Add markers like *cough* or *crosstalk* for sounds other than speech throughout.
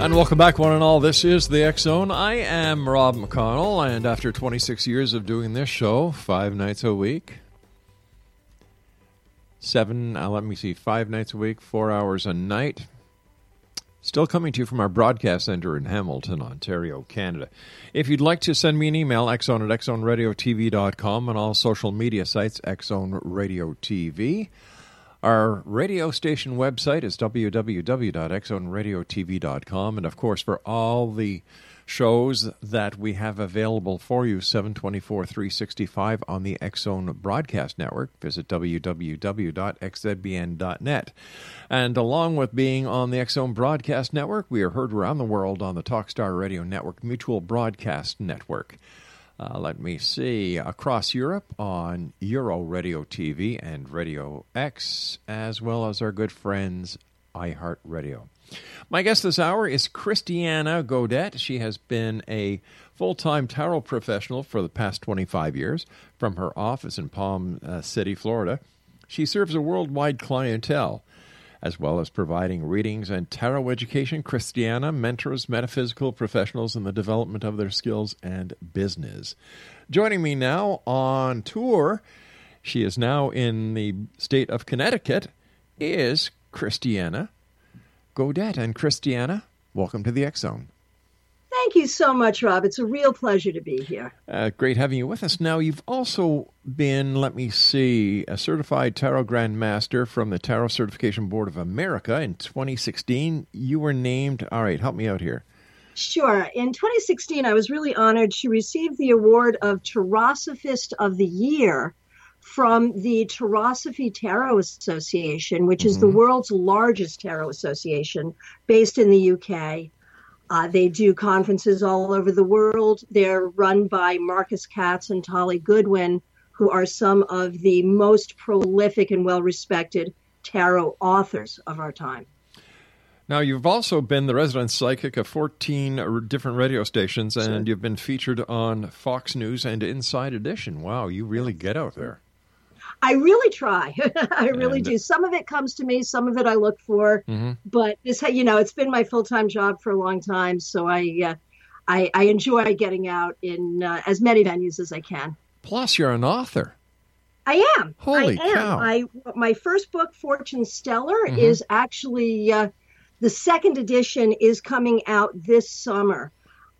And welcome back, one and all. This is the X Zone. I am Rob McConnell, and after 26 years of doing this show, five nights a week, seven, uh, let me see, five nights a week, four hours a night, still coming to you from our broadcast center in Hamilton, Ontario, Canada. If you'd like to send me an email, xzone at xzoneradiotv.com, and all social media sites, Xzone Radio TV. Our radio station website is www.xzoneradiotv.com. And of course, for all the shows that we have available for you 724 365 on the Xzone Broadcast Network, visit www.xzbn.net. And along with being on the Xzone Broadcast Network, we are heard around the world on the Talkstar Radio Network Mutual Broadcast Network. Uh, let me see, across Europe on Euro Radio TV and Radio X, as well as our good friends iHeartRadio. My guest this hour is Christiana Gaudet. She has been a full time tarot professional for the past 25 years from her office in Palm uh, City, Florida. She serves a worldwide clientele as well as providing readings and tarot education. Christiana mentors metaphysical professionals in the development of their skills and business. Joining me now on tour, she is now in the state of Connecticut, is Christiana Gaudet. And Christiana, welcome to the X Zone. Thank you so much, Rob. It's a real pleasure to be here. Uh, great having you with us. Now, you've also been, let me see, a certified Tarot grandmaster from the Tarot Certification Board of America in 2016. You were named, all right, help me out here. Sure. In 2016, I was really honored to receive the award of Tarosophist of the Year from the Tarosophy Tarot Association, which is the world's largest tarot association based in the UK. Uh, they do conferences all over the world. They're run by Marcus Katz and Tali Goodwin, who are some of the most prolific and well respected tarot authors of our time. Now, you've also been the resident psychic of 14 r- different radio stations, and you've been featured on Fox News and Inside Edition. Wow, you really get out there. I really try. *laughs* I really And- do. Some of it comes to me, some of it I look for. Mhm. But this, you know, it's been my full time job for a long time, so I, uh, I, I enjoy getting out in uh, as many venues as I can. Plus, you're an author. I am. Holy I am. cow. I my first book, Fortune Stellar, Mhm. is actually uh, the second edition is coming out this summer.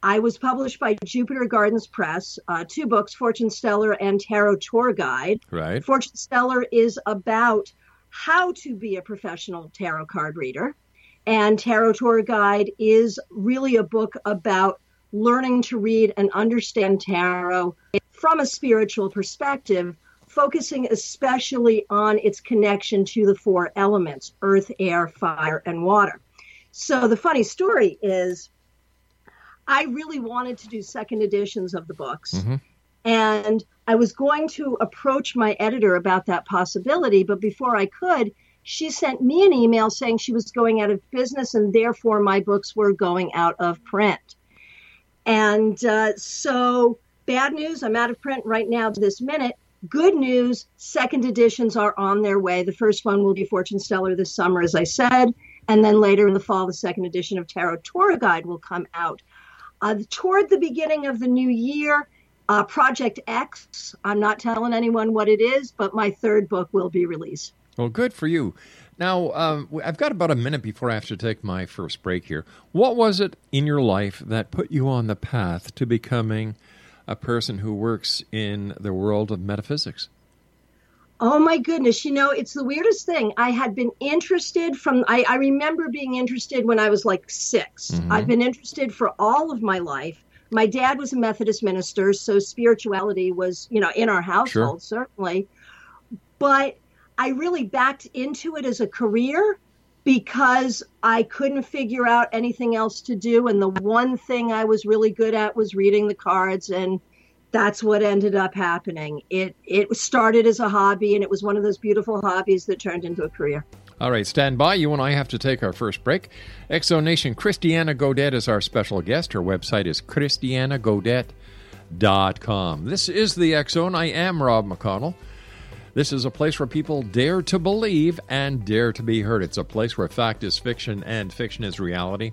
I was published by Jupiter Gardens Press, uh, two books, Fortune Stellar and Tarot Tour Guide. Right. Fortune Stellar is about how to be a professional tarot card reader, and Tarot Tour Guide is really a book about learning to read and understand tarot from a spiritual perspective, focusing especially on its connection to the four elements earth, air, fire, and water. So the funny story is, I really wanted to do second editions of the books. And I was going to approach my editor about that possibility, but before I could, she sent me an email saying she was going out of business and therefore my books were going out of print. And uh, so, bad news, I'm out of print right now to this minute. Good news, second editions are on their way. The first one will be Fortune Stellar this summer, as I said. And then later in the fall, the second edition of Tarot Tour Guide will come out. Uh, toward the beginning of the new year, uh, Project X, I'm not telling anyone what it is, but my third book will be released. Well, good for you. Now, um, I've got about a minute before I have to take my first break here. What was it in your life that put you on the path to becoming a person who works in the world of metaphysics? Oh my goodness. You know, it's the weirdest thing. I had been interested from, I, I remember being interested when I was like 6 Mhm. I've been interested for all of my life. My dad was a Methodist minister, so spirituality was, you know, in our household, certainly. But I really backed into it as a career because I couldn't figure out anything else to do. And the one thing I was really good at was reading the cards. And that's what ended up happening. It it started as a hobby, and it was one of those beautiful hobbies that turned into a career. All right, stand by. You and I have to take our first break. Exonation Christiana Gaudet is our special guest. Her website is christianagaudet.com. This is the Zone. I am Rob McConnell. This is a place where people dare to believe and dare to be heard. It's a place where fact is fiction and fiction is reality.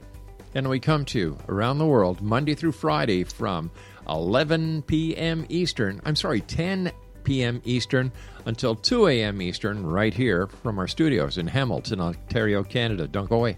And we come to you around the world Monday through Friday from 11 p.m. Eastern. I'm sorry, 10 p.m. Eastern until 2 a.m. Eastern, right here from our studios in Hamilton, Ontario, Canada. Don't go away.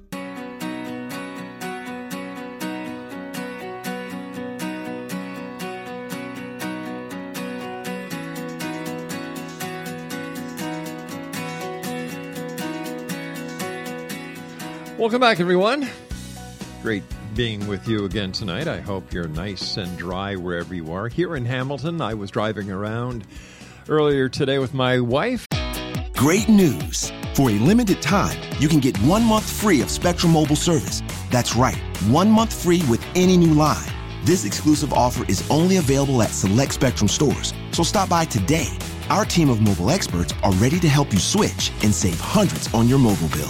Welcome back, everyone. Great being with you again tonight. I hope you're nice and dry wherever you are. Here in Hamilton, I was driving around earlier today with my wife. Great news! For a limited time, you can get one month free of Spectrum Mobile service. That's right, one month free with any new line. This exclusive offer is only available at select Spectrum stores, so stop by today. Our team of mobile experts are ready to help you switch and save hundreds on your mobile bill.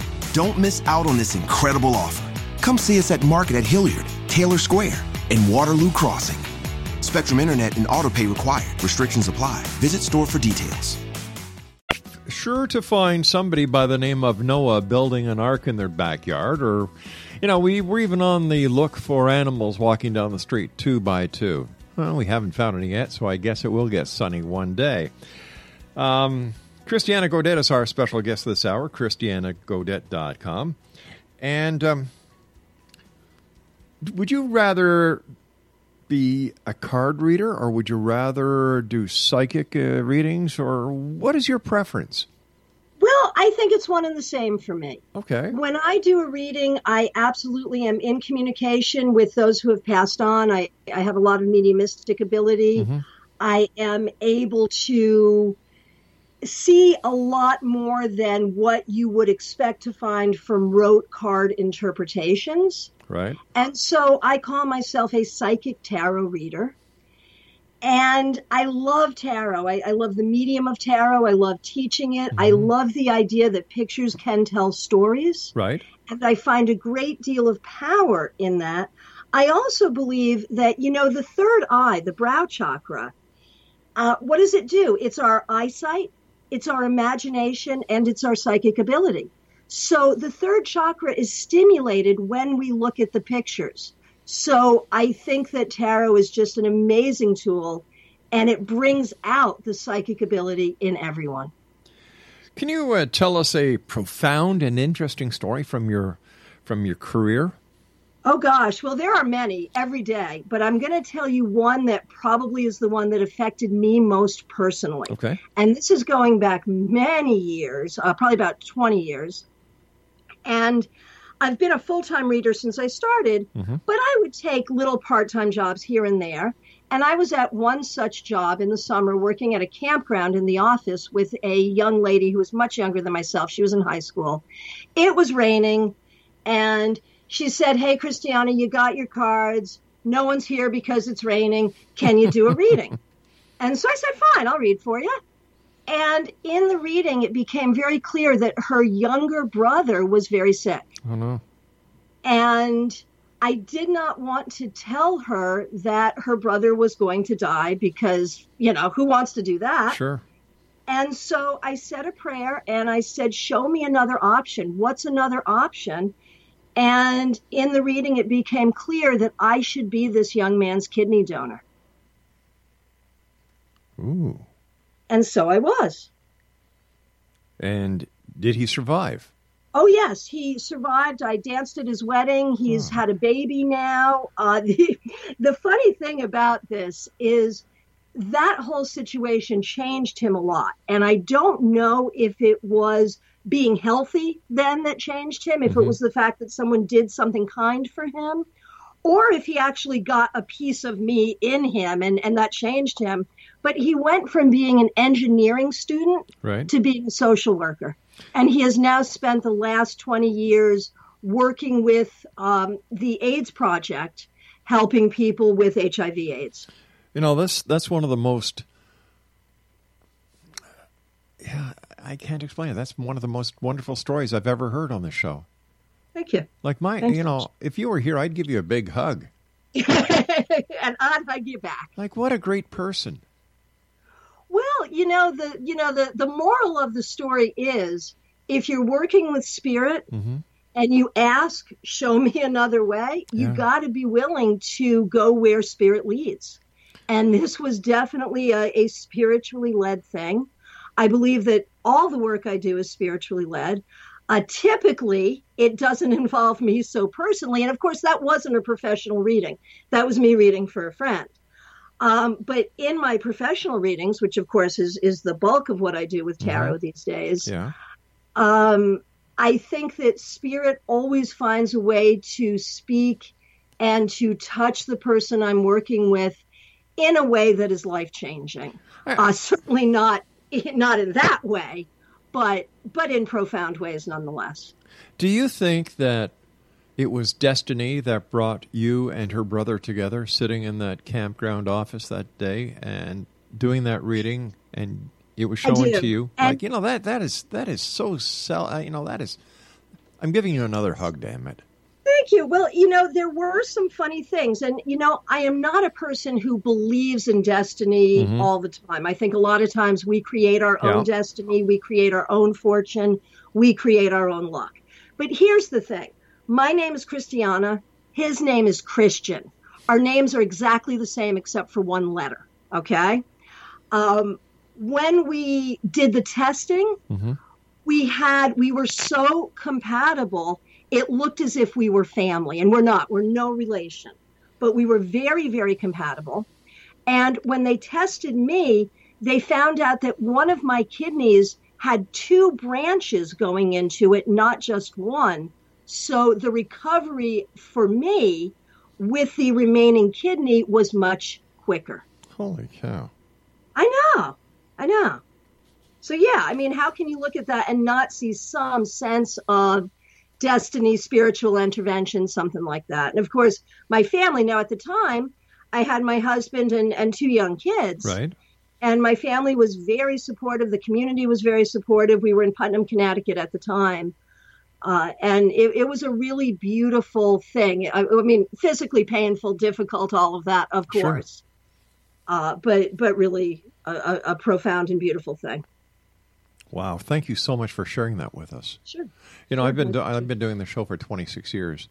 Don't miss out on this incredible offer. Come see us at Market at Hilliard, Taylor Square, and Waterloo Crossing. Spectrum Internet and autopay required. Restrictions apply. Visit store for details. Sure to find somebody by the name of Noah building an ark in their backyard, or, you know, we were even on the look for animals walking down the street two by two. Well, we haven't found any yet, so I guess it will get sunny one day. Um, Christiana Gaudet is our special guest this hour, christianagaudet.com. And um, would you rather be a card reader, or would you rather do psychic uh, readings, or what is your preference? Well, I think it's one and the same for me. Okay. When I do a reading, I absolutely am in communication with those who have passed on. I, I have a lot of mediumistic ability. Mm-hmm. I am able to see a lot more than what you would expect to find from rote card interpretations. Right. And so I call myself a psychic tarot reader. And I love tarot. I, I love the medium of tarot. I love teaching it. I love the idea that pictures can tell stories. Right. And I find a great deal of power in that. I also believe that, you know, the third eye, the brow chakra, uh, what does it do? It's our eyesight, it's our imagination, and it's our psychic ability. So the third chakra is stimulated when we look at the pictures. So I think that tarot is just an amazing tool and it brings out the psychic ability in everyone. Can you uh, tell us a profound and interesting story from your from your career? Oh gosh, well there are many every day, but I'm going to tell you one that probably is the one that affected me most personally. Okay. And this is going back many years, uh, probably about 20 years. And I've been a full time reader since I started, Mm-hmm. but I would take little part time jobs here and there. And I was at one such job in the summer working at a campground in the office with a young lady who was much younger than myself. She was in high school. It was raining, and she said, Hey, Christiana, you got your cards. No one's here because it's raining. Can you do a reading? *laughs* and so I said, Fine, I'll read for you. And in the reading, it became very clear that her younger brother was very sick. Oh no. And I did not want to tell her that her brother was going to die because, you know, who wants to do that? Sure. And so I said a prayer and I said, Show me another option. What's another option? And in the reading, it became clear that I should be this young man's kidney donor. Ooh. And so I was. And did he survive? Oh yes, he survived. I danced at his wedding. He's had a baby now. Uh, *laughs* the, the funny thing about this is that whole situation changed him a lot, and I don't know if it was being healthy then that changed him, if it was the fact that someone did something kind for him, or if he actually got a piece of me in him and, and that changed him. But he went from being an engineering student Right. to being a social worker. And he has now spent the last 20 years working with um, the AIDS Project, helping people with HIV AIDS. You know, that's that's one of the most Yeah, I can't explain it. That's one of the most wonderful stories I've ever heard on this show. Thank you. Like my, Thanks. you know, if you were here, I'd give you a big hug. *laughs* and I'd hug you back. Like what a great person. Well, you know the you know the the moral of the story is if you're working with spirit Mm-hmm. and you ask, show me another way, you Yeah. got to be willing to go where spirit leads. And this was definitely a, a spiritually led thing. I believe that all the work I do is spiritually led. Uh, typically, it doesn't *laughs* involve me so personally. And of course, that wasn't a professional reading, that was me reading for a friend. Um, but in my professional readings, which of course is, is the bulk of what I do with tarot these days, Yeah. um, I think that spirit always finds a way to speak and to touch the person I'm working with in a way that is life changing. Uh, certainly not *laughs* not in that way, but but in profound ways nonetheless. Do you think that it was destiny that brought you and her brother together, sitting in that campground office that day and doing that reading, and it was I showing to you, And- like you know that that is that is so sell, uh, you know that is. I'm giving you another hug, damn it. Thank you. Well, you know, there were some funny things. And, you know, I am not a person who believes in destiny Mhm. all the time. I think a lot of times we create our Yeah. own destiny, we create our own fortune, we create our own luck. But here's the thing my name is Christiana, his name is Christian. Our names are exactly the same except for one letter. Okay. Um, when we did the testing, Mm-hmm. we had we were so compatible it looked as if we were family and we're not we're no relation but we were very, very compatible. And when they tested me, they found out that one of my kidneys had two branches going into it, not just one. So the recovery for me with the remaining kidney was much quicker. Holy cow. I know. I know. So, yeah, I mean, how can you look at that and not see some sense of destiny, spiritual intervention, something like that? And of course, my family, now at the time, I had my husband and, and two young kids. Right. And my family was very supportive. The community was very supportive. We were in Putnam, Connecticut at the time. Uh, and it, it, was a really beautiful thing. I, I, mean, physically painful, difficult, all of that, of course. Sure. Uh, but but really a, a, profound and beautiful thing. Wow! Thank you so much for sharing that with us. Sure. You know, sure. I've been do- I've been doing the show for 26 years,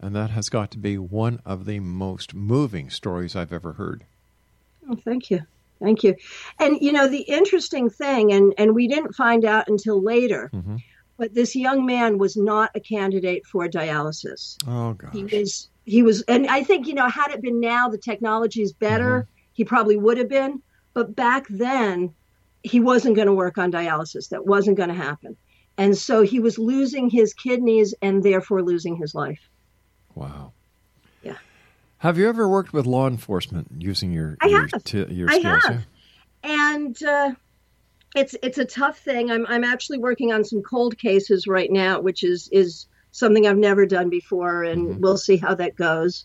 and that has got to be one of the most moving stories I've ever heard. Oh, thank you. Thank you. And you know, the interesting thing, and, and we didn't find out until later, mm-hmm. but this young man was not a candidate for dialysis. Oh gosh. He was he was and I think, you know, had it been now the technology is better, mm-hmm. he probably would have been. But back then he wasn't going to work on dialysis. That wasn't going to happen. And so he was losing his kidneys and therefore losing his life. Wow. Yeah. Have you ever worked with law enforcement using your I your, have. T- your I skills? have. And uh, it's it's a tough thing. I'm I'm actually working on some cold cases right now, which is is something I've never done before, and mm-hmm. we'll see how that goes.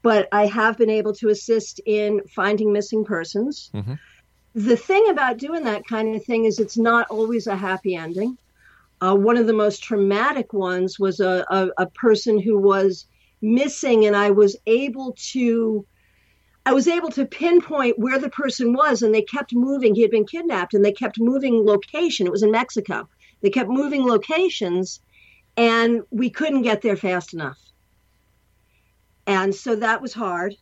But I have been able to assist in finding missing persons. Mm-hmm. The thing about doing that kind of thing is it's not always a happy ending. Uh, one of the most traumatic ones was a, a, a person who was missing and I was able to I was able to pinpoint where the person was and they kept moving. He had been kidnapped and they kept moving location. It was in Mexico. They kept moving locations and we couldn't get there fast enough. And so that was hard.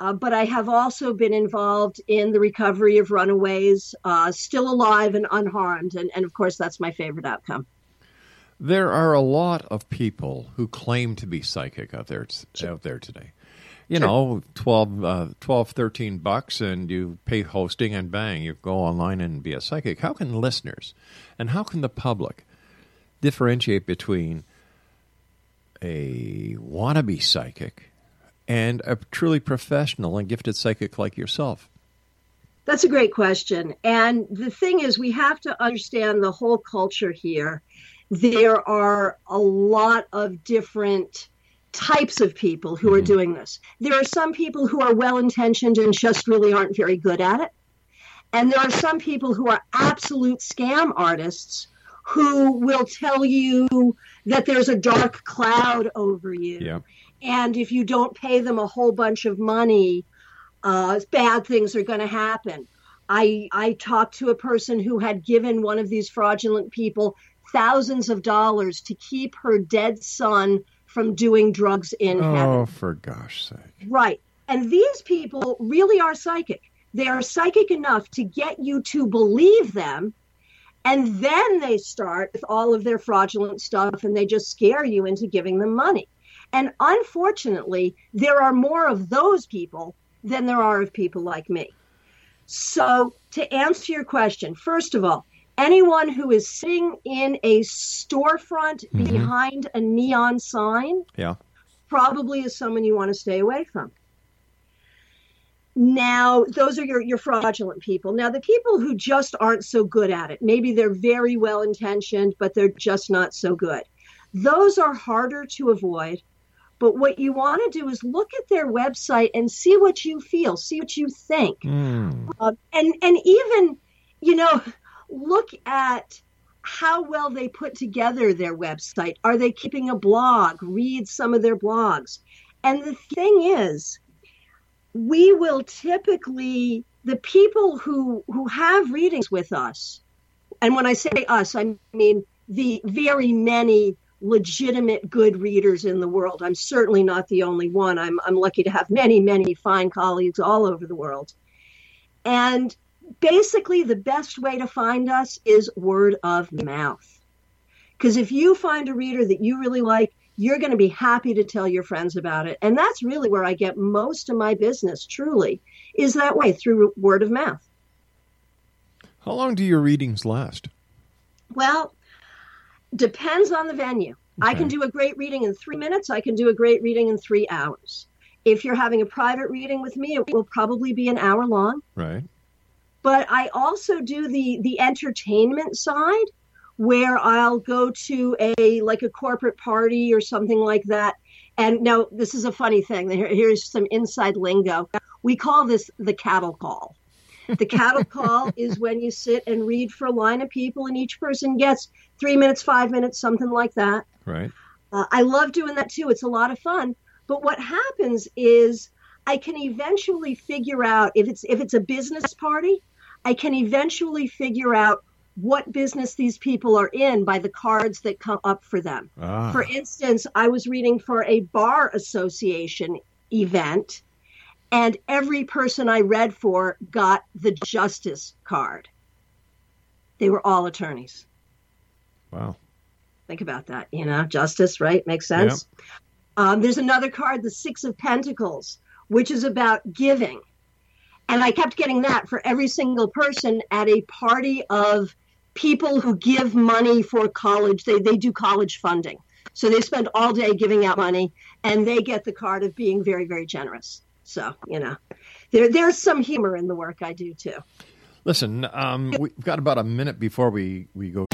Uh, but I have also been involved in the recovery of runaways, uh, still alive and unharmed. And, and of course, that's my favorite outcome. There are a lot of people who claim to be psychic out there sure. out there today. You sure. know, 12, uh, 12, 13 bucks, and you pay hosting, and bang, you go online and be a psychic. How can listeners and how can the public differentiate between a wannabe psychic and a truly professional and gifted psychic like yourself? That's a great question. And the thing is, we have to understand the whole culture here there are a lot of different types of people who are mm-hmm. doing this. There are some people who are well intentioned and just really aren't very good at it. And there are some people who are absolute scam artists who will tell you that there's a dark cloud over you. Yeah. And if you don't pay them a whole bunch of money, uh, bad things are going to happen. I, I talked to a person who had given one of these fraudulent people thousands of dollars to keep her dead son from doing drugs in oh, heaven. Oh, for gosh sake. Right. And these people really are psychic. They are psychic enough to get you to believe them. And then they start with all of their fraudulent stuff and they just scare you into giving them money. And unfortunately, there are more of those people than there are of people like me. So, to answer your question, first of all, anyone who is sitting in a storefront mm-hmm. behind a neon sign yeah. probably is someone you want to stay away from. Now, those are your, your fraudulent people. Now, the people who just aren't so good at it, maybe they're very well intentioned, but they're just not so good. Those are harder to avoid. But what you want to do is look at their website and see what you feel, see what you think. Mm. Uh, and, and even, you know, look at how well they put together their website. Are they keeping a blog? Read some of their blogs. And the thing is, we will typically the people who who have readings with us, and when I say us, I mean the very many legitimate good readers in the world. I'm certainly not the only one. I'm I'm lucky to have many, many fine colleagues all over the world. And basically the best way to find us is word of mouth. Because if you find a reader that you really like, you're going to be happy to tell your friends about it. And that's really where I get most of my business, truly, is that way through word of mouth. How long do your readings last? Well, depends on the venue. I can do a great reading in three minutes. I can do a great reading in three hours. If you're having a private reading with me, it will probably be an hour long. Right. But I also do the the entertainment side where I'll go to a like a corporate party or something like that. And now this is a funny thing. Here- Here's some inside lingo. We call this the cattle call. The cattle call is when you sit and read for a line of people, and each person gets three minutes, five minutes, something like that. Right. Uh, I love doing that too. It's a lot of fun. But what happens is I can eventually figure out if it's if it's a business party, I can eventually figure out what business these people are in by the cards that come up for them. Ah. For instance, I was reading for a bar association event and every person I read for got the justice card. They were all attorneys. Wow. Think about that, you know, justice, right? Makes sense. Um, there's another card, the Six of Pentacles, which is about giving. And I kept getting that for every single person at a party of people who give money for college. They, they do college funding. So they spend all day giving out money and they get the card of being very, very generous. So, you know, there, there's some humor in the work I do too. Listen, um, we've got about a minute before we, we go.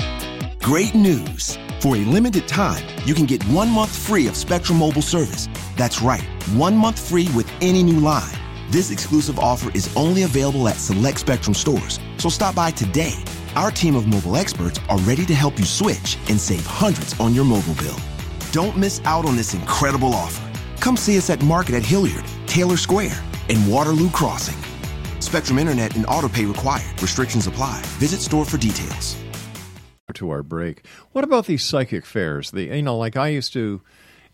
Great news! For a limited time, you can get one month free of Spectrum Mobile service. That's right, one month free with any new line. This exclusive offer is only available at select Spectrum stores, so stop by today. Our team of mobile experts are ready to help you switch and save hundreds on your mobile bill. Don't miss out on this incredible offer. Come see us at Market at Hilliard, Taylor Square, and Waterloo Crossing. Spectrum Internet and autopay required. Restrictions apply. Visit store for details. to our break. What about these psychic fairs? The you know, like I used to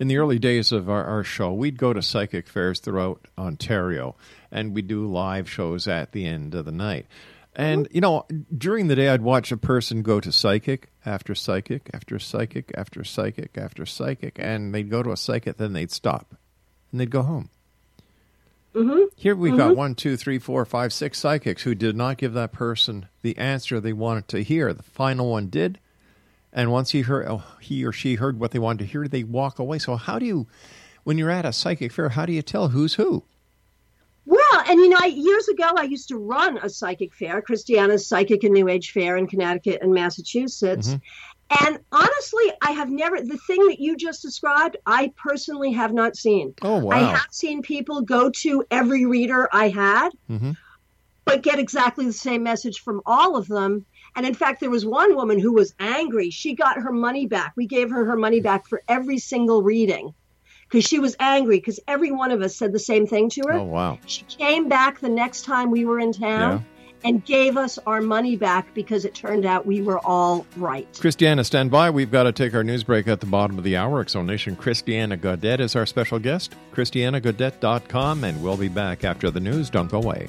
in the early days of our, our show, we'd go to psychic fairs throughout Ontario, and we'd do live shows at the end of the night. And you know, during the day, I'd watch a person go to psychic after psychic after psychic after psychic after psychic, and they'd go to a psychic, then they'd stop, and they'd go home. Mm-hmm. Here we've got one, two, three, four, five, six psychics who did not give that person the answer they wanted to hear. The final one did, and once he heard, oh, he or she heard what they wanted to hear, they walk away. So how do you, when you're at a psychic fair, how do you tell who's who? Well, and you know, I, years ago, I used to run a psychic fair, Christiana's Psychic and New Age Fair in Connecticut and Massachusetts. And honestly, I have never, the thing that you just described, I personally have not seen. Oh wow! I have seen people go to every reader I had, mm-hmm. but get exactly the same message from all of them. And in fact, there was one woman who was angry. She got her money back. We gave her her money back for every single reading because she was angry because every one of us said the same thing to her. Oh wow! She came back the next time we were in town and gave us our money back because it turned out we were all right. Christiana, stand by. We've got to take our news break at the bottom of the hour. Exonation Christiana Gaudet is our special guest. ChristianaGaudet.com, and we'll be back after the news. Don't go away.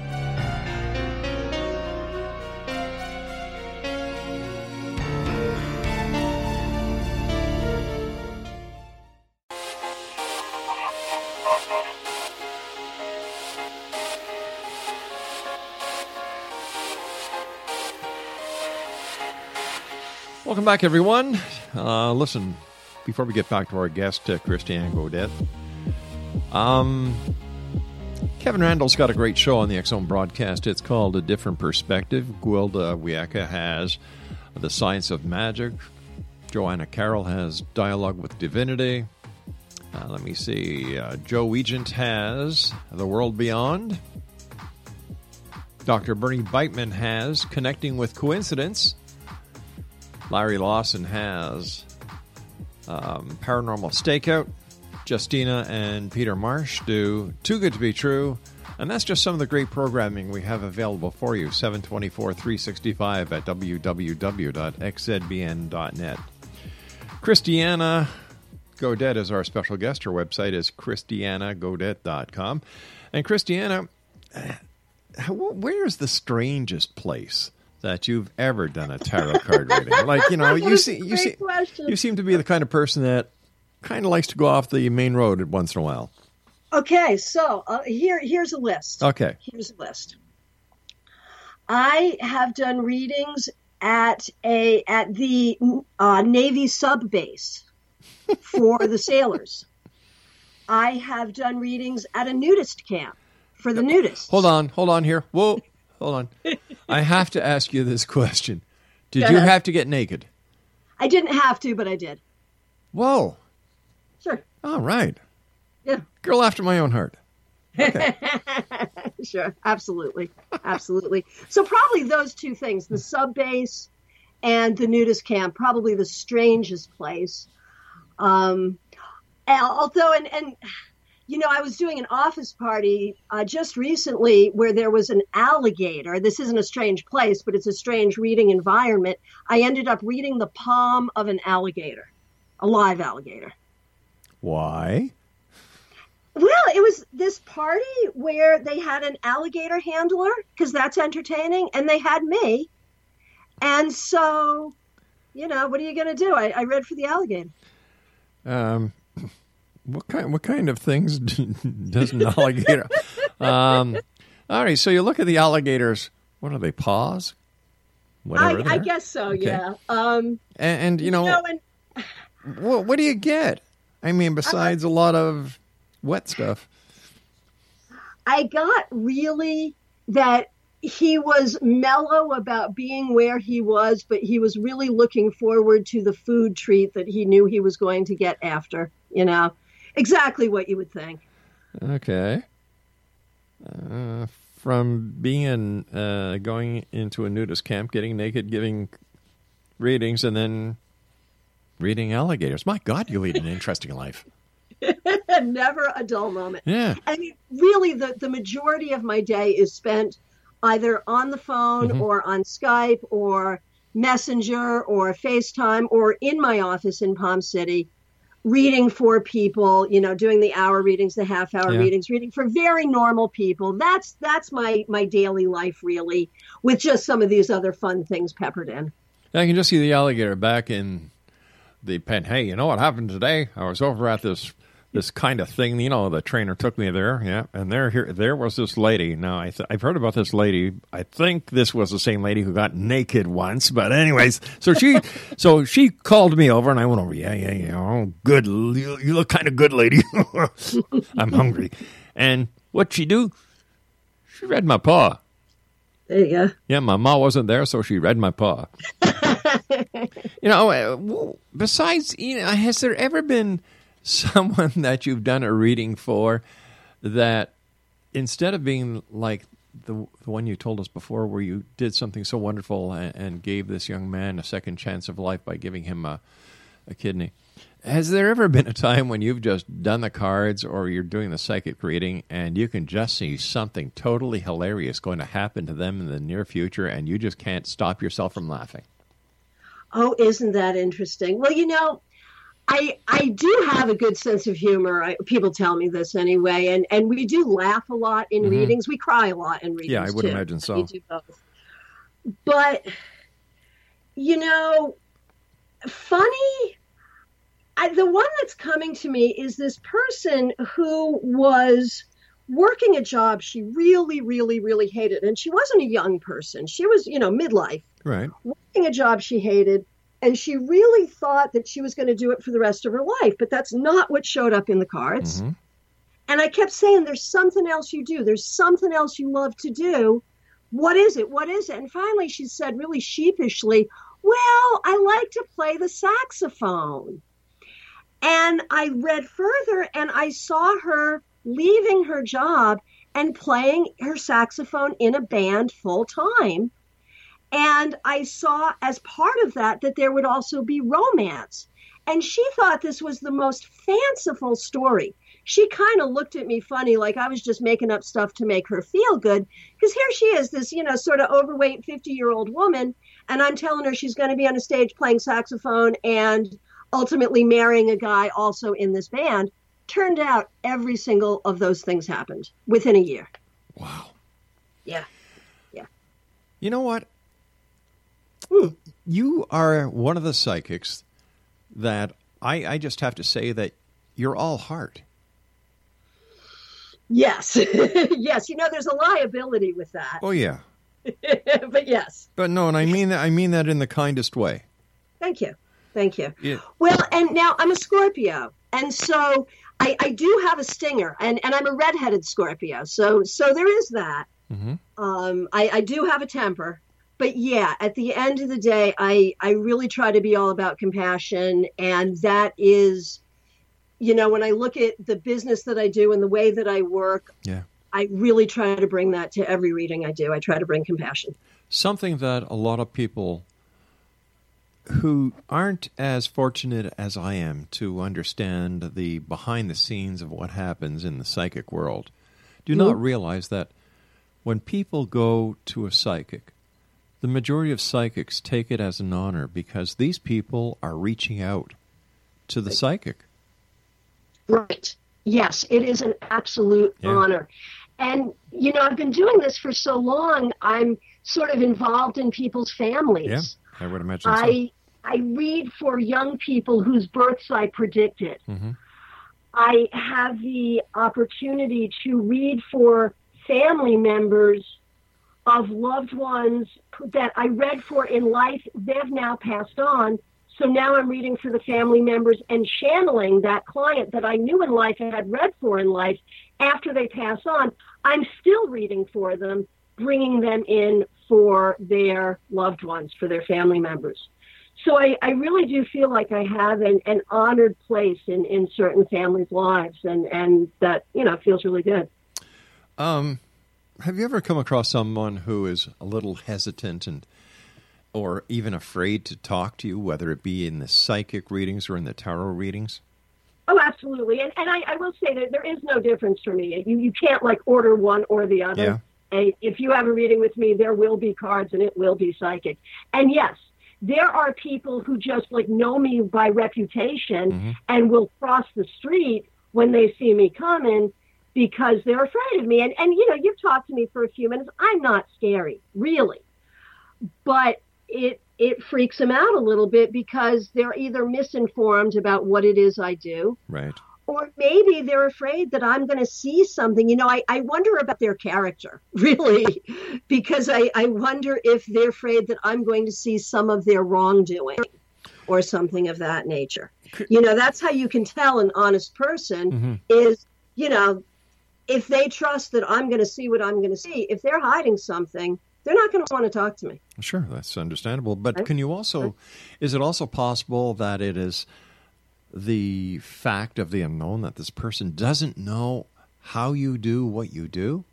Welcome back, everyone. Uh, listen, before we get back to our guest, uh, Christiana Gaudet, um, Kevin Randall's got a great show on the Zone broadcast. It's called A Different Perspective. Gwilda Wiyaka has The Science of Magic. Joanna Carroll has Dialogue with Divinity. Uh, let me see. Uh, Joe Egent has The World Beyond. Dr. Bernie Beitman has Connecting with Coincidence. Larry Lawson has um, Paranormal Stakeout. Justina and Peter Marsh do Too Good to Be True. And that's just some of the great programming we have available for you. 724 365 at www.xzbn.net. Christiana Gaudet is our special guest. Her website is christianagaudet.com. And Christiana, *sighs* where's the strangest place that you've ever done a tarot card reading? *laughs* Like, you know, you see, you see, you seem to be the kind of person that kind of likes to go off the main road once in a while. Okay, so uh, here here's a list. Okay, here's a list. I have done readings at a at the uh, Navy sub base for the *laughs* sailors. I have done readings at a nudist camp for the nudists. Hold on, hold on here. Whoa, hold on. I have to ask you this question. Did you have to get naked? I didn't have to, but I did. Whoa. Sure. All right. Yeah. Girl after my own heart. *laughs* sure. Absolutely. Absolutely. so probably those two things, the sub base and the nudist camp, probably the strangest place. Um, although, and, and you know, I was doing an office party uh, just recently where there was an alligator. This isn't a strange place, but it's a strange reading environment. I ended up reading the palm of an alligator, a live alligator. Why? Well, it was this party where they had an alligator handler because that's entertaining, and they had me. And so, you know, what are you going to do? I, I read for the alligator. Um, what kind? What kind of things *laughs* does an alligator? um, all right. So you look at the alligators. What are they? Paws? Whatever I, I guess so. Okay. Yeah. Um, and, and, you know, you know and, what, what do you get? I mean, besides a lot of wet stuff. I got really that he was mellow about being where he was, but he was really looking forward to the food treat that he knew he was going to get after. You know, exactly what you would think. Okay. Uh, from being uh, going into a nudist camp, getting naked, giving readings, and then reading alligators. My God, you lead an *laughs* interesting life. *laughs* Never a dull moment. Yeah. I mean, really, the, the majority of my day is spent either on the phone mm-hmm. or on Skype or Messenger or FaceTime or in my office in Palm City reading for people you know doing the hour readings the half hour yeah. readings reading for very normal people. That's that's my my daily life really with just some of these other fun things peppered in. Yeah, i can just see the alligator back in the pen. Hey you know what happened today? I was over at this this kind of thing. You know, the trainer took me there, yeah, and there here there was this lady. Now I th- I've heard about this lady. I think this was the same lady who got naked once. But anyways, so she *laughs* so she called me over, and I went over. Yeah, yeah, yeah. Oh, good. You, you look kind of good, lady. *laughs* I'm hungry. And what she do? She read my paw. There you go. Yeah, my ma wasn't there, so she read my paw. *laughs* you know, uh, besides, you know, has there ever been *laughs* someone that you've done a reading for that instead of being like the, the one you told us before, where you did something so wonderful and, and gave this young man a second chance of life by giving him a, a kidney. Has there ever been a time when you've just done the cards or you're doing the psychic reading and you can just see something totally hilarious going to happen to them in the near future and you just can't stop yourself from laughing? Oh, isn't that interesting? Well, you know, I I do have a good sense of humor. I, people tell me this anyway, and and we do laugh a lot in mm-hmm. readings. We cry a lot in readings. Yeah, I would too. imagine so. We do both. But you know, funny. I, the one that's coming to me is this person who was working a job she really, really, really hated, and she wasn't a young person. She was, you know, midlife. Right. Working a job she hated and she really thought that she was going to do it for the rest of her life, but that's not what showed up in the cards. Mm-hmm. And I kept saying, There's something else you do. There's something else you love to do. What is it? What is it? And finally, she said, really sheepishly, Well, I like to play the saxophone. And I read further and I saw her leaving her job and playing her saxophone in a band full time and I saw as part of that that there would also be romance. And she thought this was the most fanciful story. She kind of looked at me funny, like I was just making up stuff to make her feel good. Because here she is, this, you know, sort of overweight 50 year old woman. And I'm telling her she's going to be on a stage playing saxophone and ultimately marrying a guy also in this band. Turned out every single of those things happened within a year. Wow. Yeah. Yeah. You know what? You are one of the psychics that I, I just have to say that you're all heart. Yes. *laughs* yes. You know, there's a liability with that. Oh, yeah. *laughs* but yes. But no, and I mean that I mean that in the kindest way. Thank you. Thank you. Yeah. Well, and now I'm a Scorpio. And so I, I do have a stinger and, and I'm a redheaded Scorpio. So so there is that. Mm-hmm. Um, I, I do have a temper but yeah, at the end of the day, I I really try to be all about compassion, and that is, you know, when I look at the business that I do and the way that I work, yeah, I really try to bring that to every reading I do. I try to bring compassion. Something that a lot of people who aren't as fortunate as I am to understand the behind the scenes of what happens in the psychic world do not Mhm. realize that when people go to a psychic, the majority of psychics take it as an honor because these people are reaching out to the psychic. Right. Yes, it is an absolute Yeah. honor. And, you know, I've been doing this for so long, I'm sort of involved in people's families. Yeah, I would imagine so. I I read for young people whose births I predicted. Mhm. I have the opportunity to read for family members of loved ones that I read for in life. They've now passed on. So now I'm reading for the family members and channeling that client that I knew in life and had read for in life after they pass on. I'm still reading for them, bringing them in for their loved ones, for their family members. So I, I really do feel like I have an, an honored place in, in certain families' lives, and, and that, you know, feels really good. Um, have you ever come across someone who is a little hesitant and or even afraid to talk to you, whether it be in the psychic readings or in the tarot readings? Oh, absolutely. And, and I, I will say that there is no difference for me. You, you can't like order one or the other. Yeah. And if you have a reading with me, there will be cards and it will be psychic. And yes, there are people who just like know me by reputation mm-hmm. and will cross the street when they see me coming because they're afraid of me. And, and, you know, you've talked to me for a few minutes. I'm not scary, really. But it, it freaks them out a little bit because they're either misinformed about what it is I do, Right. or maybe they're afraid that I'm going to see something. You know, I, I wonder about their character, *laughs* really, because I, I wonder if they're afraid that I'm going to see some of their wrongdoing or something of that nature. You know, that's how you can tell an honest person Mm-hmm. is, you know, if they trust that I'm going to see what I'm going to see, if they're hiding something, they're not going to want to talk to me. Sure, that's understandable. But can you also, is it also possible that it is the fact of the unknown that this person doesn't know how you do what you do?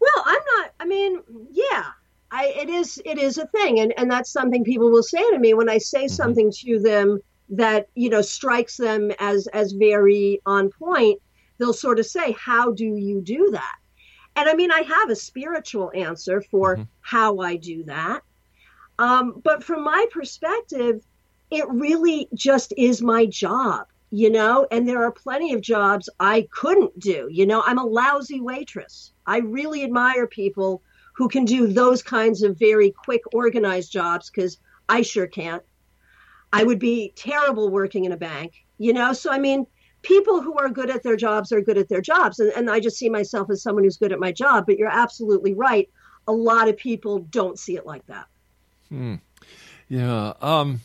Well, I'm not. I mean, yeah, I it is it is a thing, and and that's something people will say to me when I say mm-hmm. something to them that you know strikes them as as very on point. They'll sort of say, "How do you do that?" And I mean, I have a spiritual answer for how I do that, um, but from my perspective, it really just is my job, you know, and there are plenty of jobs I couldn't do. You know, I'm a lousy waitress. I really admire people who can do those kinds of very quick, organized jobs because I sure can't. I would be terrible working in a bank, you know? So, I mean, people who are good at their jobs are good at their jobs. And, and I just see myself as someone who's good at my job, but you're absolutely right. A lot of people don't see it like that. Hmm. Yeah. Um,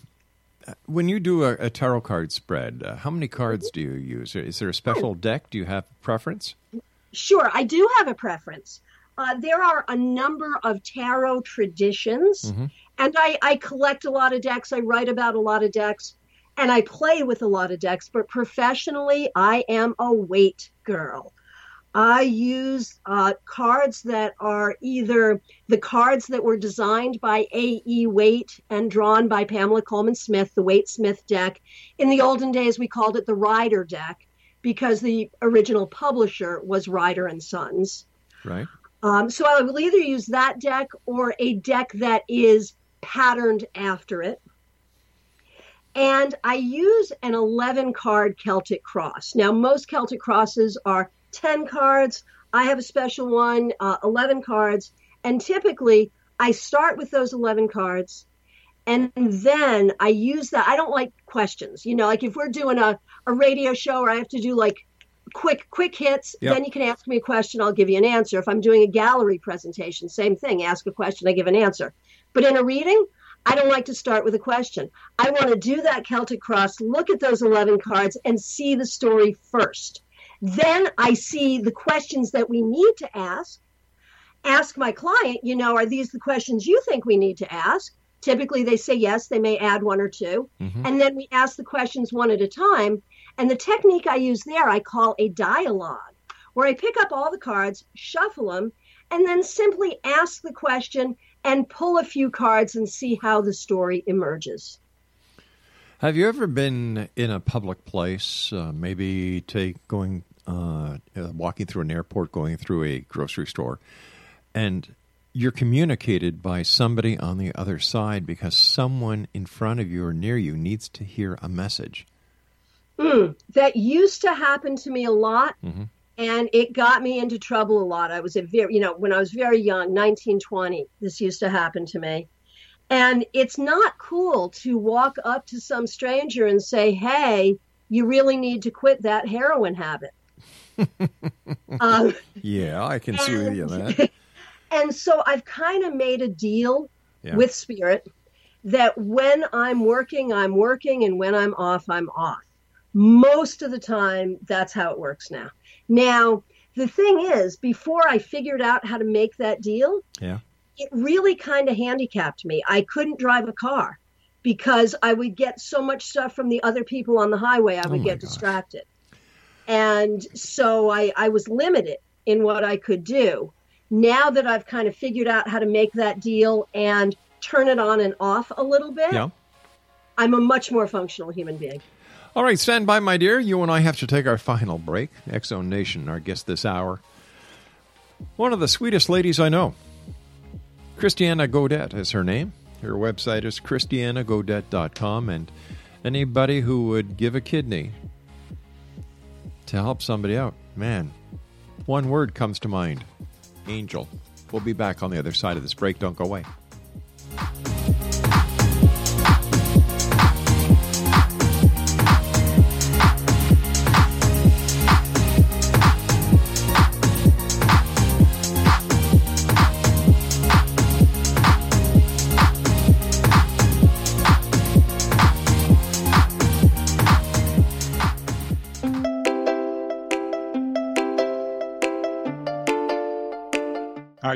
when you do a, a tarot card spread, uh, how many cards do you use? Is there a special deck? Do you have a preference? Sure, I do have a preference. Uh, there are a number of tarot traditions, Mm-hmm. and I, I collect a lot of decks. I write about a lot of decks, and I play with a lot of decks. But professionally, I am a Waite girl. I use uh, cards that are either the cards that were designed by A.E. Waite and drawn by Pamela Colman Smith, the Waite Smith deck. In the olden days, we called it the Rider deck because the original publisher was Rider and Sons. Right. Um, so I will either use that deck or a deck that is patterned after it. And I use an 11 card Celtic cross. Now, most Celtic crosses are 10 cards. I have a special one, uh, 11 cards. And typically, I start with those 11 cards. And then I use that. I don't like questions. You know, like if we're doing a, a radio show or I have to do like quick quick hits Yep. then you can ask me a question i'll give you an answer if i'm doing a gallery presentation same thing ask a question i give an answer but in a reading i don't like to start with a question. I want to do that celtic cross look at those 11 cards and see the story first. Then i see the questions that we need to ask. Ask my client you know are these the questions you think we need to ask? Typically they say yes they may add one or 2 Mhm. and then we ask the questions one at a time. And the technique I use there, I call a dialogue, where I pick up all the cards, shuffle them, and then simply ask the question and pull a few cards and see how the story emerges. Have you ever been in a public place, uh, maybe take going uh, uh, walking through an airport, going through a grocery store, and you're communicated by somebody on the other side because someone in front of you or near you needs to hear a message? Mm, that used to happen to me a lot. Mm-hmm. And it got me into trouble a lot. I was a very, you know, when I was very young, 1920, this used to happen to me. And it's not cool to walk up to some stranger and say, hey, you really need to quit that heroin habit. *laughs* um, yeah, I can see with you that. *laughs* And so I've kind of made a deal Yeah. with spirit that when I'm working, I'm working, and when I'm off, I'm off. Most of the time, that's how it works now. Now, the thing is, before I figured out how to make that deal, Yeah. it really kind of handicapped me. I couldn't drive a car because I would get so much stuff from the other people on the highway, I oh would my get distracted. And so I, I was limited in what I could do. Now that I've kind of figured out how to make that deal and turn it on and off a little bit, Yeah. I'm a much more functional human being. All right, stand by, my dear. You and I have to take our final break. X Zone Nation, our guest this hour. One of the sweetest ladies I know. Christiana Gaudet is her name. Her website is christianagaudet.com. And anybody who would give a kidney to help somebody out, man, one word comes to mind angel. We'll be back on the other side of this break. Don't go away.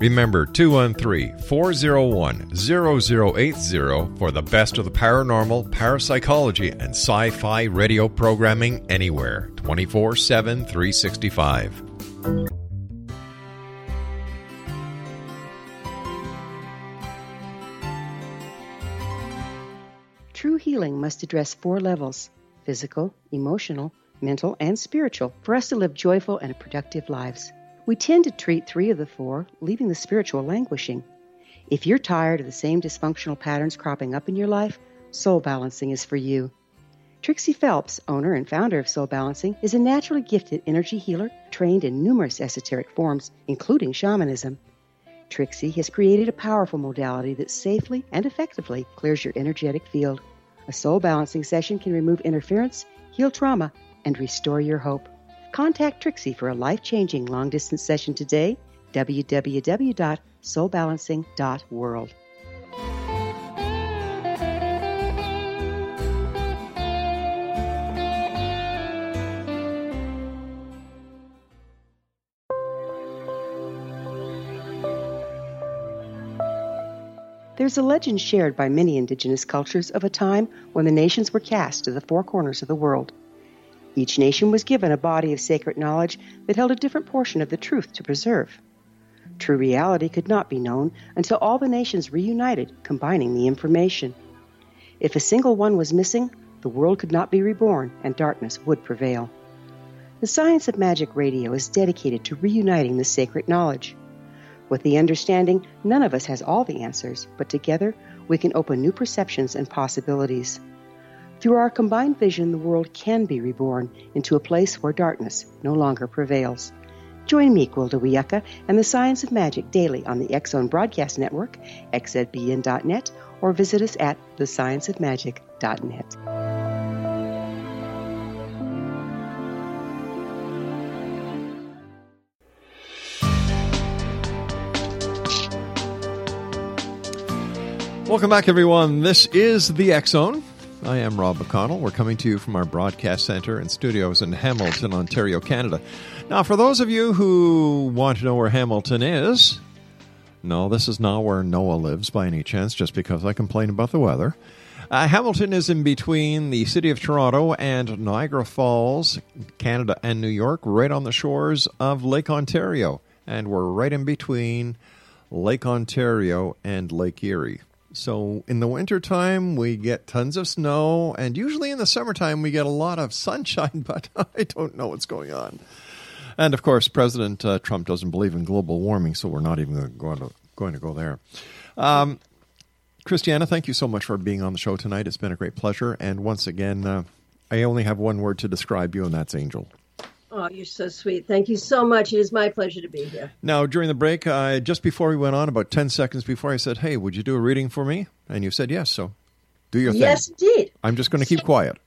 Remember 213 401 0080 for the best of the paranormal, parapsychology, and sci fi radio programming anywhere 24 7 365. True healing must address four levels physical, emotional, mental, and spiritual for us to live joyful and productive lives. We tend to treat three of the four, leaving the spiritual languishing. If you're tired of the same dysfunctional patterns cropping up in your life, soul balancing is for you. Trixie Phelps, owner and founder of Soul Balancing, is a naturally gifted energy healer trained in numerous esoteric forms, including shamanism. Trixie has created a powerful modality that safely and effectively clears your energetic field. A soul balancing session can remove interference, heal trauma, and restore your hope. Contact Trixie for a life changing long distance session today. www.soulbalancing.world. There's a legend shared by many indigenous cultures of a time when the nations were cast to the four corners of the world. Each nation was given a body of sacred knowledge that held a different portion of the truth to preserve. True reality could not be known until all the nations reunited, combining the information. If a single one was missing, the world could not be reborn and darkness would prevail. The Science of Magic Radio is dedicated to reuniting the sacred knowledge. With the understanding, none of us has all the answers, but together we can open new perceptions and possibilities. Through our combined vision, the world can be reborn into a place where darkness no longer prevails. Join me, Gwilda Wiyaka, and the Science of Magic daily on the Zone Broadcast Network, xzbn.net, or visit us at thescienceofmagic.net. Welcome back, everyone. This is the Zone. I am Rob McConnell. We're coming to you from our broadcast center and studios in Hamilton, Ontario, Canada. Now, for those of you who want to know where Hamilton is, no, this is not where Noah lives by any chance, just because I complain about the weather. Uh, Hamilton is in between the city of Toronto and Niagara Falls, Canada, and New York, right on the shores of Lake Ontario. And we're right in between Lake Ontario and Lake Erie. So in the wintertime, we get tons of snow, and usually in the summertime, we get a lot of sunshine, *laughs* but I don't know what's going on. And of course, President uh, Trump doesn't believe in global warming, so we're not even going to, going to go there. Um, Christiana, thank you so much for being on the show tonight. It's been a great pleasure. And once again, uh, I only have one word to describe you, and that's angel. Oh, you're so sweet. Thank you so much. It is my pleasure to be here. Now, during the break, uh, just before we went on, about 10 seconds before, I said, Hey, would you do a reading for me? And you said yes. So do your thing. Yes, indeed. I'm just going to keep quiet.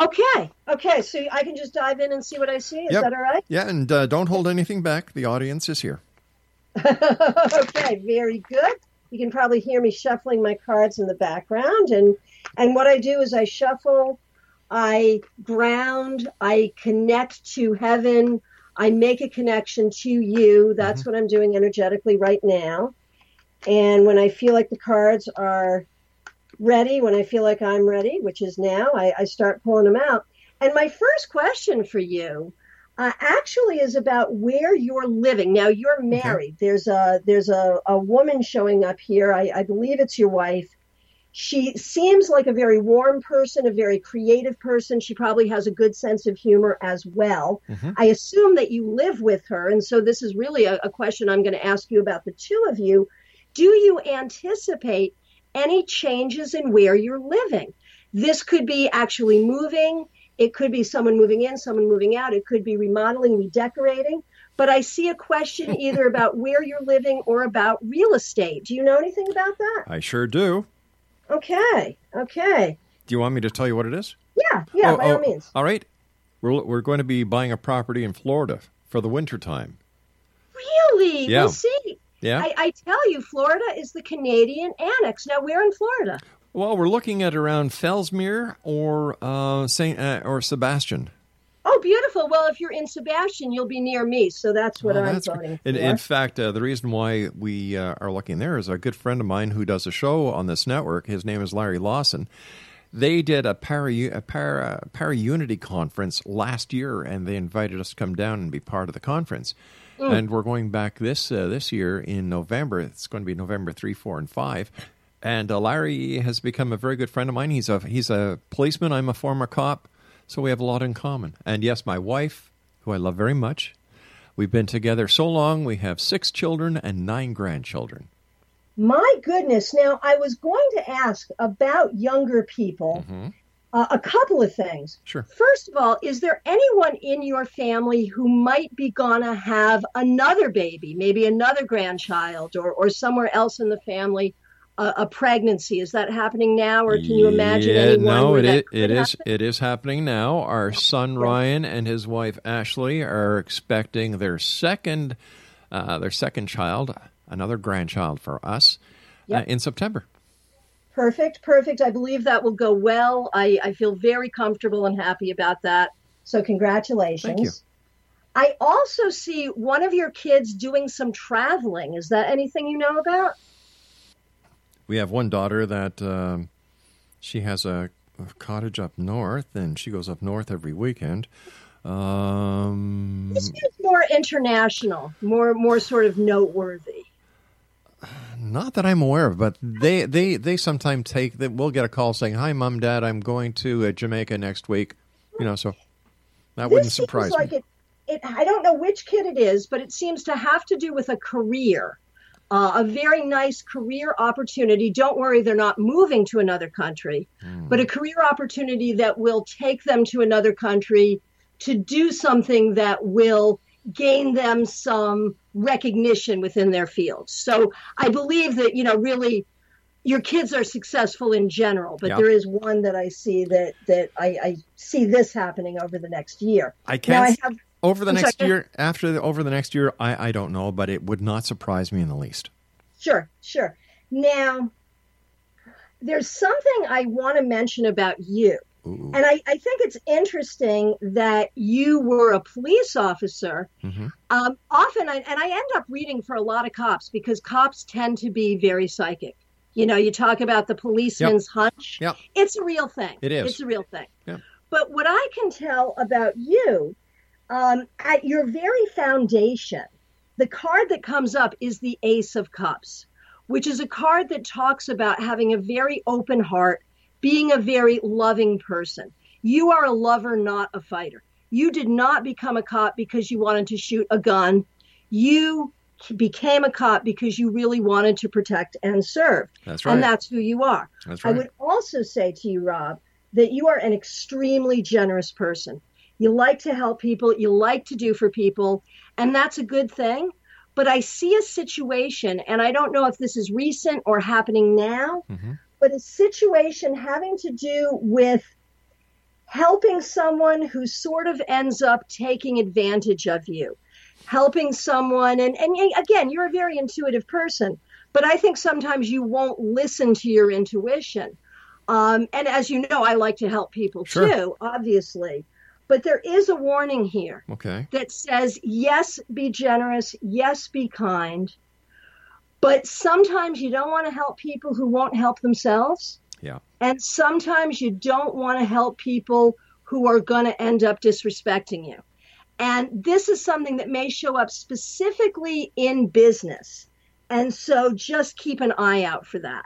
Okay. Okay. So I can just dive in and see what I see. Is Yep. that all right? Yeah, and uh, don't hold anything back. The audience is here. *laughs* okay, very good. You can probably hear me shuffling my cards in the background, and and what I do is I shuffle, I ground, I connect to heaven, I make a connection to you. That's what I'm doing energetically right now. And when I feel like the cards are ready, when I feel like I'm ready, which is now, I, I start pulling them out. And my first question for you uh, actually is about where you're living. Now you're married. There's a there's a, a woman showing up here. I, I believe it's your wife. She seems like a very warm person, a very creative person. She probably has a good sense of humor as well. Mhm. I assume that you live with her, and so this is really a, a question I'm going to ask you about the two of you. Do you anticipate any changes in where you're living? This could be actually moving. It could be someone moving in, someone moving out. It could be remodeling, redecorating. But I see a question *laughs* either about where you're living or about real estate. Do you know anything about that? I sure do. Okay. Okay. Do you want me to tell you what it is? Yeah. Yeah. Oh, by oh, all means. All right. We're, we're going to be buying a property in Florida for the wintertime. Really? Yeah. We'll see. Yeah. I, I tell you, Florida is the Canadian annex. Now, we're in Florida? Well, we're looking at around Fellsmere or uh, Saint uh, or Sebastian. Oh, beautiful. Well, if you're in Sebastian, you'll be near me. So that's what Well, I'm that's voting in, in fact, uh, the reason why we uh, are looking there is a good friend of mine who does a show on this network. His name is Larry Lawson. They did a para, a para, para Unity conference last year, and they invited us to come down and be part of the conference. Mm. And we're going back this uh, this year in November. It's going to be November three, four, and five. And uh, Larry has become a very good friend of mine. He's a he's a policeman. I'm a former cop, so we have a lot in common. And yes, my wife, who I love very much, we've been together so long. We have six children and nine grandchildren. My goodness. Now, I was going to ask about younger people uh, a couple of things. Sure. First of all, is there anyone in your family who might be gonna have another baby, maybe another grandchild, or or somewhere else in the family, a, a pregnancy? Is that happening now, or can you imagine Yeah, anyone? no, it is, it is happen? it is happening now. Our son Ryan and his wife Ashley are expecting their second uh, their second child, another grandchild for us, uh, in September. Perfect, perfect. I believe that will go well. I, I feel very comfortable and happy about that. So, congratulations. Thank you. I also see one of your kids doing some traveling. Is that anything you know about? We have one daughter that um, she has a, a cottage up north, and she goes up north every weekend. Um, This is more international, more more sort of noteworthy. Not that I'm aware of, but they they they sometimes take that. We'll get a call saying, "Hi, mom, dad, I'm going to uh, Jamaica next week." You know, so that wouldn't surprise like me. it, it. I don't know which kid it is, but it seems to have to do with a career, uh, a very nice career opportunity. Don't worry, they're not moving to another country, Hmm. but a career opportunity that will take them to another country to do something that will gain them some recognition within their field. So I believe that you know really your kids are successful in general, but Yeah. there is one that I see that that I, I see this happening over the next year. I can't I have, over the I'm next sorry. year. After the, over the next year, I I don't know, but it would not surprise me in the least. Sure, sure. Now, there's something I want to mention about you. And I, I think it's interesting that you were a police officer. Mm-hmm. Um, often, I, and I end up reading for a lot of cops because cops tend to be very psychic. You know, you talk about the policeman's hunch. Yep. It's a real thing. It is. It's a real thing. Yep. But what I can tell about you, um, at your very foundation, the card that comes up is the Ace of Cups, which is a card that talks about having a very open heart, being a very loving person. You are a lover, not a fighter. You did not become a cop because you wanted to shoot a gun. You became a cop because you really wanted to protect and serve. That's right. And that's who you are. That's right. I would also say to you, Rob, that you are an extremely generous person. You like to help people, you like to do for people, and that's a good thing. But I see a situation, and I don't know if this is recent or happening now, but a situation having to do with helping someone who sort of ends up taking advantage of you. Helping someone and and again you're a very intuitive person but i think sometimes you won't listen to your intuition. Um, and as you know i like to help people Sure. too obviously but there is a warning here Okay. that says yes be generous yes be kind but sometimes you don't want to help people who won't help themselves Yeah. and sometimes you don't want to help people who are going to end up disrespecting you. And this is something that may show up specifically in business. And so just keep an eye out for that.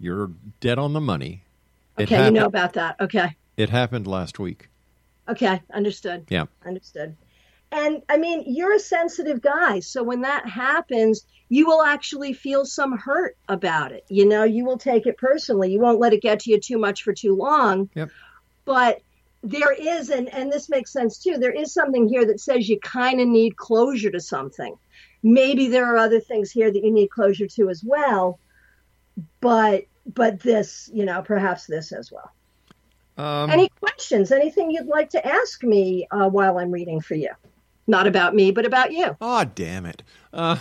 You're dead on the money. It Okay, you know about that. Okay. It happened last week. Okay, understood. Yeah. Understood. And I mean, you're a sensitive guy. So when that happens, you will actually feel some hurt about it. You know, you will take it personally. You won't let it get to you too much for too long. Yep. But there is, and, and this makes sense too, there is something here that says you kind of need closure to something. Maybe there are other things here that you need closure to as well. But but this, you know, perhaps this as well. Um, Any questions? Anything you'd like to ask me uh, while I'm reading for you? Not about me, but about you. Oh, damn it. Uh,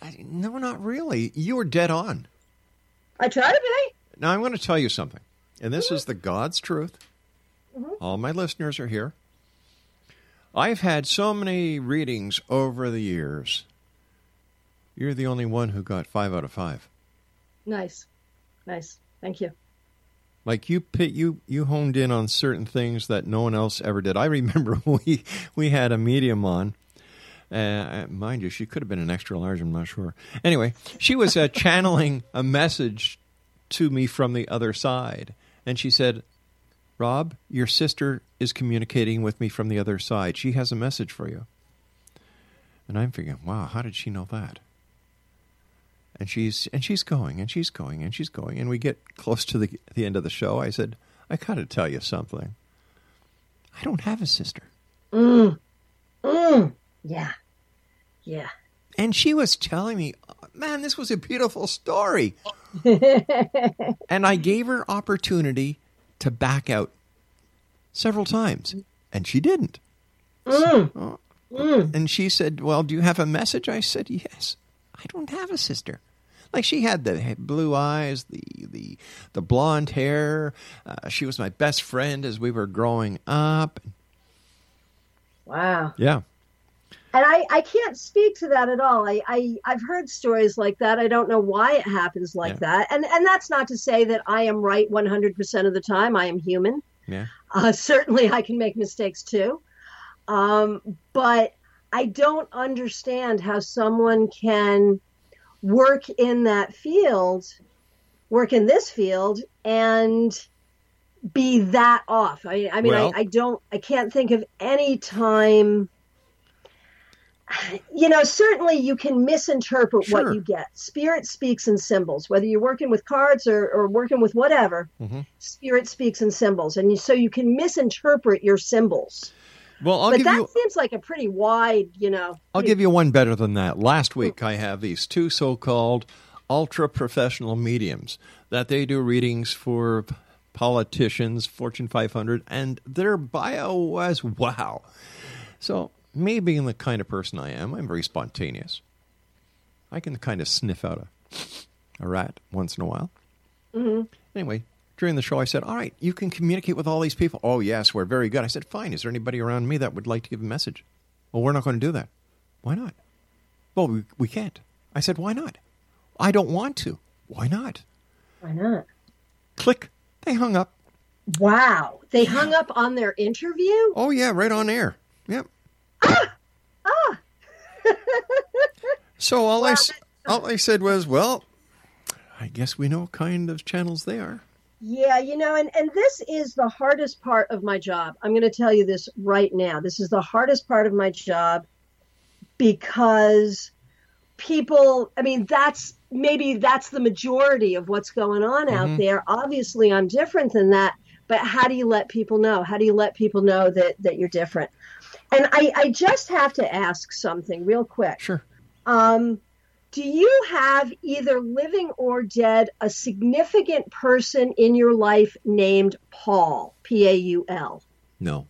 I, no, not really. You were dead on. I try to be. Now, I'm going to tell you something, and this is the God's truth. Mhm. All my listeners are here. I've had so many readings over the years. You're the only one who got five out of five. Nice, nice. Thank you. Like you, pit, you, you honed in on certain things that no one else ever did. I remember *laughs* we we had a medium on. Uh, mind you, she could have been an extra large. I'm not sure. Anyway, she was uh, *laughs* channeling a message to me from the other side, and she said, "Rob, your sister is communicating with me from the other side. She has a message for you." And I'm thinking, wow, how did she know that? And she's and she's going and she's going and she's going and we get close to the the end of the show. I said, I gotta tell you something. I don't have a sister. Mm. Mm. Yeah. Yeah. And she was telling me, man, this was a beautiful story. *laughs* and I gave her opportunity to back out several times, and she didn't. Mm. So- Mm. and she said, "Well, do you have a message?" I said, "Yes. I don't have a sister." Like she had the blue eyes, the the the blonde hair. Uh, she was my best friend as we were growing up. Wow. Yeah, And I, I can't speak to that at all. I, I, I've heard stories like that. I don't know why it happens like Yeah. that. And, and that's not to say that I am right 100% of the time. I am human. yeah. Uh, certainly, I can make mistakes too. Um, but I don't understand how someone can work in that field, work in this field, and be that off. I, I mean, Well- I, I don't, I can't think of any time. You know, certainly you can misinterpret Sure. what you get. Spirit speaks in symbols, whether you're working with cards or, or working with whatever Mm-hmm. spirit speaks in symbols and you, so you can misinterpret your symbols Well, I'll but give that you seems like a pretty wide you know I'll give you one better than that. Last week, I have these two so-called ultra professional mediums that they do readings for politicians, Fortune 500, and their bio was wow. So, me being the kind of person I am, I'm very spontaneous. I can kind of sniff out a, a rat once in a while. hmm Anyway, during the show, I said, All right, you can communicate with all these people. Oh, yes, we're very good. I said, Fine. Is there anybody around me that would like to give a message? Well, we're not going to do that. Why not? Well, we, we can't. I said, Why not? I don't want to. Why not? why not Click. They hung up. wow they hung up on their interview Oh, yeah, right on air. Yep. ah Ah! *laughs* So all, I, s- all I said was, Well, I guess we know what kind of channels they are. Yeah you know and and this is the hardest part of my job. I'm going to tell you this right now. This is the hardest part of my job because people i mean that's maybe that's the majority of what's going on out Mhm. there. Obviously i'm different than that but how do you let people know? How do you let people know that that you're different? And i i just have to ask something real quick. Sure. Um do you have either living or dead a significant person in your life named paul p-a-u-l No.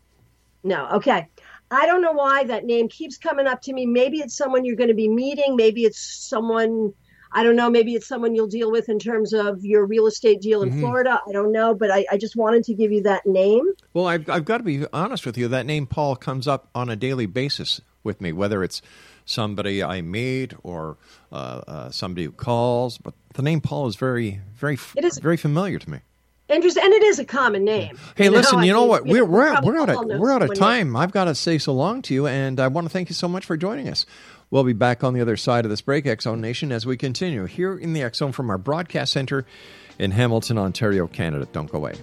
no, okay. I don't know why that name keeps coming up to me. Maybe it's someone you're going to be meeting. Maybe it's someone, I don't know, maybe it's someone you'll deal with in terms of your real estate deal in Mhm. Florida. I don't know, but I, I just wanted to give you that name. Well, I've, I've got to be honest with you. That name Paul comes up on a daily basis with me, whether it's somebody I meet or uh, uh, somebody who calls. But the name Paul is very, very, It is- very familiar to me. Interesting. And it is a common name. Hey, listen, I you know mean, what? We're we're probably we're out of we're out of time. I've got to say so long to you, and I want to thank you so much for joining us. We'll be back on the other side of this break, X Zone Nation, as we continue here in the X Zone from our broadcast center in Hamilton, Ontario, Canada. Don't go away.